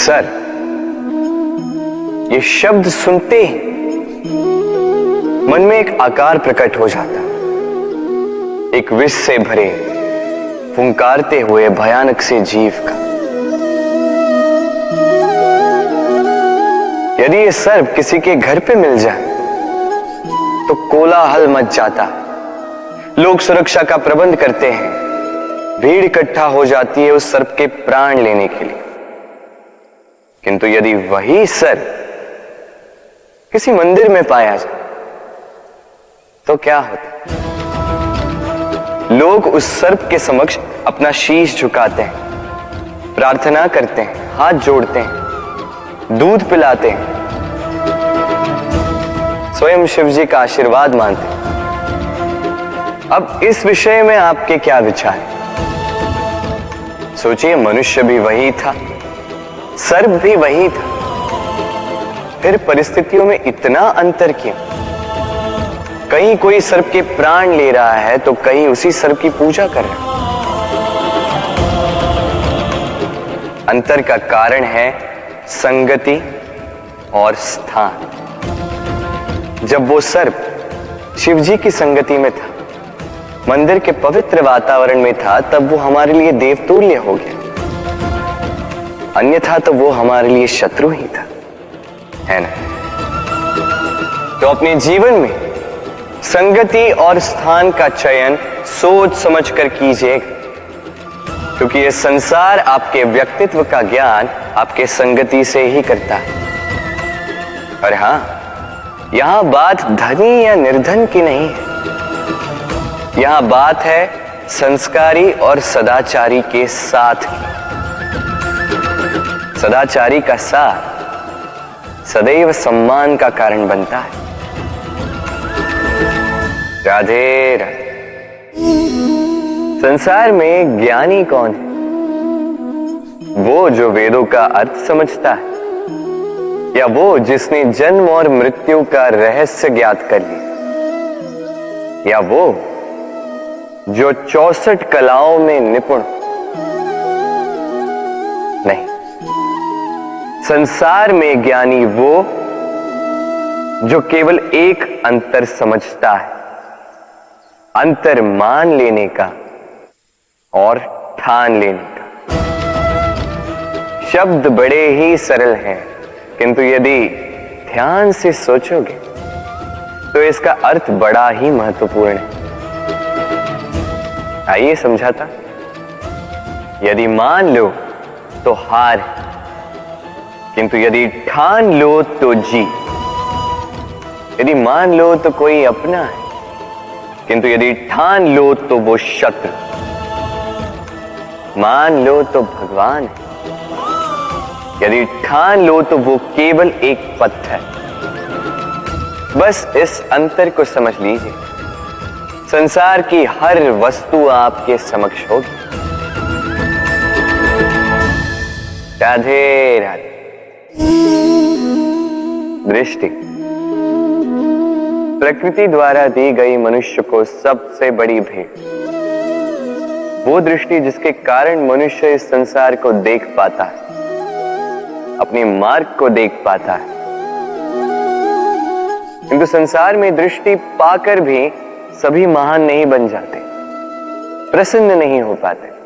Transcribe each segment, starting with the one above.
Sir, ये शब्द सुनते ही मन में एक आकार प्रकट हो जाता एक विष से भरे, फुंकारते हुए भयानक से जीव का। यदि ये सर्प किसी के घर पे मिल जाए तो कोलाहल मच जाता। लोग सुरक्षा का प्रबंध करते हैं। भीड़ इकट्ठा हो जाती है उस सर्प के प्राण लेने के लिए। किंतु यदि वही सर्प किसी मंदिर में पाया जाए तो क्या होता? लोग उस सर्प के समक्ष अपना शीश झुकाते हैं, प्रार्थना करते हैं, हाथ जोड़ते हैं, दूध पिलाते हैं, स्वयं शिव जी का आशीर्वाद मानते हैं। अब इस विषय में आपके क्या विचार? सोचिए, मनुष्य भी वही था। सर्प भी वही था। फिर परिस्थितियों में इतना अंतर क्यों? कहीं कोई सर्प के प्राण ले रहा है तो कहीं उसी सर्प की पूजा कर रहा अंतर का कारण है संगति और स्थान। जब वो सर्प शिवजी की संगति में था, मंदिर के पवित्र वातावरण में था, तब वो हमारे लिए देवतुल्य हो गया। अन्यथा तो वो हमारे लिए शत्रु ही था। है ना? तो अपने जीवन में संगति और स्थान का चयन सोच समझ कर कीजिएगा। क्योंकि ये संसार आपके व्यक्तित्व का ज्ञान आपके संगति से ही करता है। और हाँ, यहाँ बात धनी या निर्धन की नहीं है। यहाँ बात है संस्कारी और सदाचारी के साथ की। सदाचारी का साथ, सदैव सम्मान का कारण बनता है। राधे संसार में ज्ञानी कौन है? वो जो वेदों का अर्थ समझता है, या वो जिसने जन्म और मृत्यु का रहस्य ज्ञात कर लिया या वो जो चौसठ कलाओं में निपुण संसार में ज्ञानी वो जो केवल एक अंतर समझता है, अंतर मान लेने का और ठान लेने का। शब्द बड़े ही सरल हैं, किंतु यदि ध्यान से सोचोगे तो इसका अर्थ बड़ा ही महत्वपूर्ण है। आइए समझाता यदि मान लो तो हार है। किंतु यदि ठान लो तो जी। यदि मान लो तो कोई अपना है। किंतु यदि ठान लो तो वो शत्रु। मान लो तो भगवान है। यदि ठान लो तो वो केवल एक पत्थर बस इस अंतर को समझ लीजिए। संसार की हर वस्तु आपके समक्ष होगी। राधे राधे। दृष्टि। प्रकृति द्वारा दी गई मनुष्य को सबसे बड़ी भेंट। वो दृष्टि जिसके कारण मनुष्य इस संसार को देख पाता है, अपने मार्ग को देख पाता है। किंतु संसार में दृष्टि पाकर भी सभी महान नहीं बन जाते, प्रसन्न नहीं हो पाते।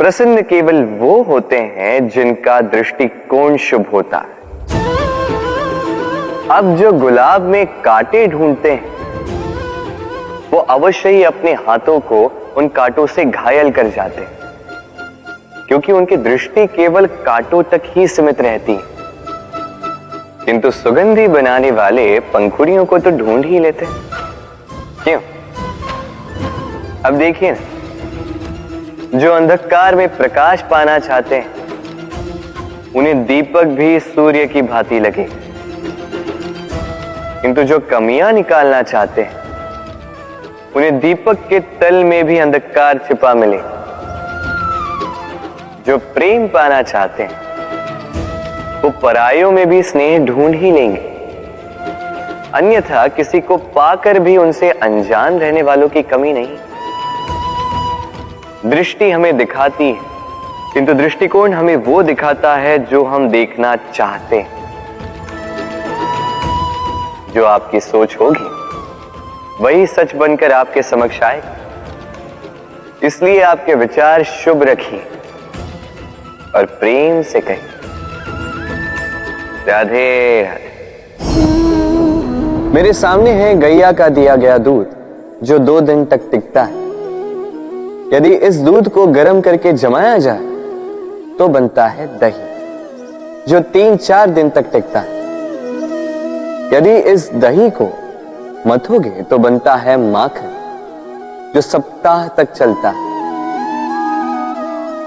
प्रसन्न केवल वो होते हैं जिनका दृष्टिकोण शुभ होता है। अब जो गुलाब में कांटे ढूंढते हैं, वो अवश्य ही अपने हाथों को उन कांटों से घायल कर जाते हैं, क्योंकि उनकी दृष्टि केवल कांटों तक ही सीमित रहती है। किंतु सुगंधी बनाने वाले पंखुड़ियों को तो ढूंढ ही लेते क्यों? अब देखिए ना। जो अंधकार में प्रकाश पाना चाहते हैं, उन्हें दीपक भी सूर्य की भांति लगे। किंतु जो कमियाँ निकालना चाहते हैं, उन्हें दीपक के तल में भी अंधकार छिपा मिले। जो प्रेम पाना चाहते हैं, वो परायों में भी स्नेह ढूंढ ही लेंगे। अन्यथा किसी को पाकर भी उनसे अनजान रहने वालों की कमी नहीं। दृष्टि हमें दिखाती है, किंतु दृष्टिकोण हमें वो दिखाता है जो हम देखना चाहते हैं। जो आपकी सोच होगी, वही सच बनकर आपके समक्ष आए। इसलिए आपके विचार शुभ रखिए और प्रेम से कहिए राधे राधे। मेरे सामने है गैया का दिया गया दूध, जो दो दिन तक टिकता है। यदि इस दूध को गर्म करके जमाया जाए तो बनता है दही, जो तीन चार दिन तक टिकता है। यदि इस दही को मथोगे तो बनता है माखन, जो सप्ताह तक चलता है।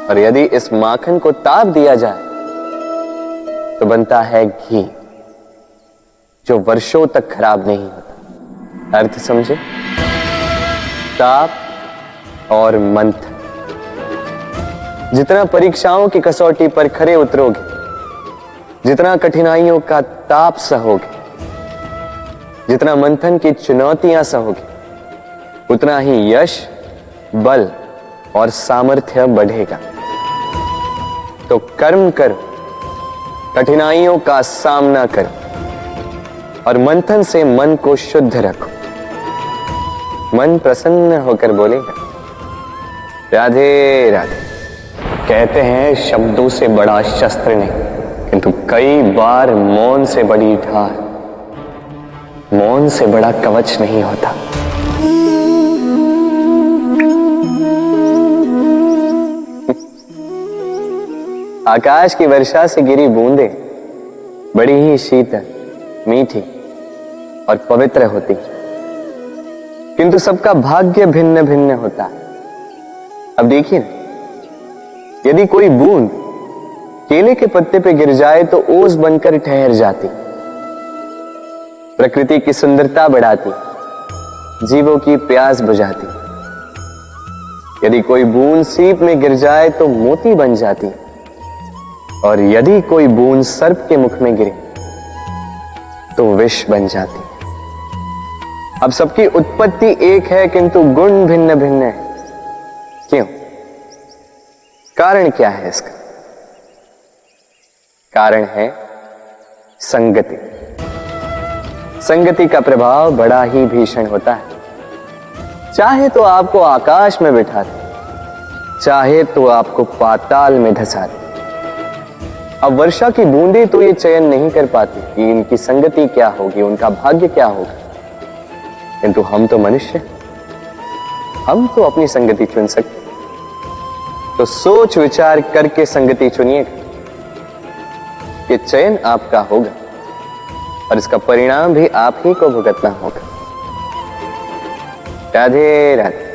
और यदि इस माखन को ताप दिया जाए तो बनता है घी, जो वर्षों तक खराब नहीं होता। अर्थ समझे? ताप और मंथ। जितना परीक्षाओं की कसौटी पर खरे उतरोगे, जितना कठिनाइयों का ताप सहोगे, जितना मंथन की चुनौतियाँ सहोगे, उतना ही यश, बल और सामर्थ्य बढ़ेगा। तो कर्म करो, कठिनाइयों का सामना करो और मंथन से मन को शुद्ध रखो। मन प्रसन्न होकर बोलेगा। राधे राधे। कहते हैं, शब्दों से बड़ा शस्त्र नहीं, किंतु कई बार मौन से बड़ी ढाल मौन से बड़ा कवच नहीं होता। आकाश की वर्षा से गिरी बूंदे, बड़ी ही शीतल, मीठी और पवित्र होती। किंतु सबका भाग्य भिन्न भिन्न होता। है अब देखिए ना, यदि कोई बूंद केले के पत्ते पे गिर जाए तो ओस बनकर ठहर जाती, प्रकृति की सुंदरता बढ़ाती, जीवों की प्यास बुझाती। यदि कोई बूंद सीप में गिर जाए तो मोती बन जाती, और यदि कोई बूंद सर्प के मुख में गिरे तो विष बन जाती। अब सबकी उत्पत्ति एक है, किंतु गुण भिन्न भिन्न है। क्यों? कारण क्या है इसका? कारण है संगति। संगति का प्रभाव बड़ा ही भीषण होता है। चाहे तो आपको आकाश में बिठा दे, चाहे तो आपको पाताल में धसा दे। अब वर्षा की बूंदे तो ये चयन नहीं कर पाती कि इनकी संगति क्या होगी, उनका भाग्य क्या होगा। किंतु हम तो मनुष्य हम तो अपनी संगति चुन सकते तो सोच विचार करके संगति चुनिएगा ये चयन आपका होगा, और इसका परिणाम भी आप ही को भुगतना होगा। राधे राधे।